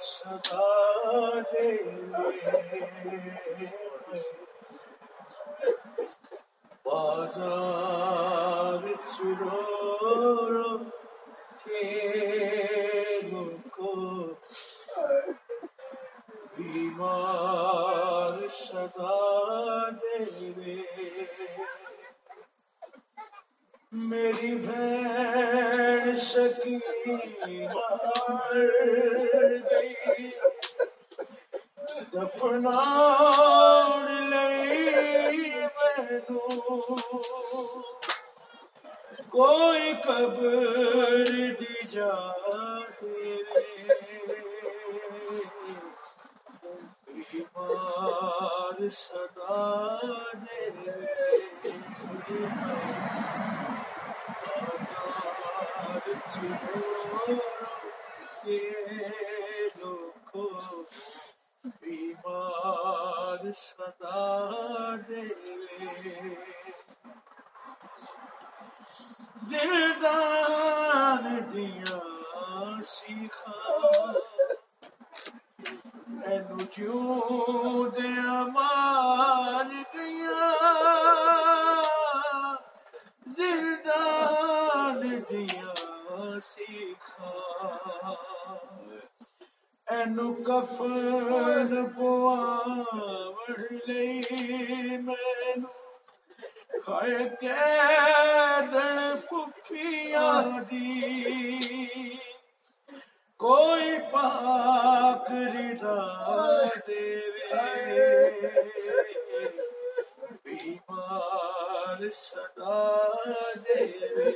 سدا دے بازار چرو کے کو بیمار سدا دے میری بہن سکی مار گئی۔ دفنا لئی مینو کوئی قبر دی جا بیمار صدا دے بیمار سدا دے زندان دیا سیخا اینو جو دیا مار گیا زندان دیا سیکھا اینو کفن پواوڑ لئی مینو کھائے کیدن پپیاں دی کوئی پاک رضا دے بیمار صدا دے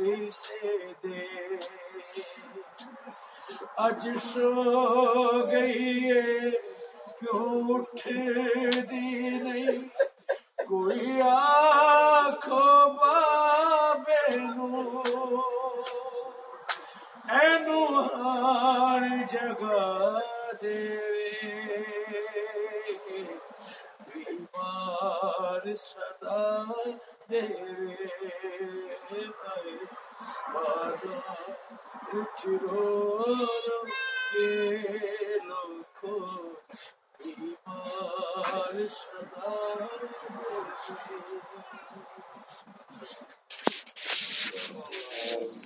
پھپیاں دے۔ دے اج سو گئی ہے، کیوں اٹھ دی نہیں کوئی آخو بابے نو اینو ہار جگہ دے۔ بیمار صدا دے بازار چرو کے لوکو بیمار صدا دے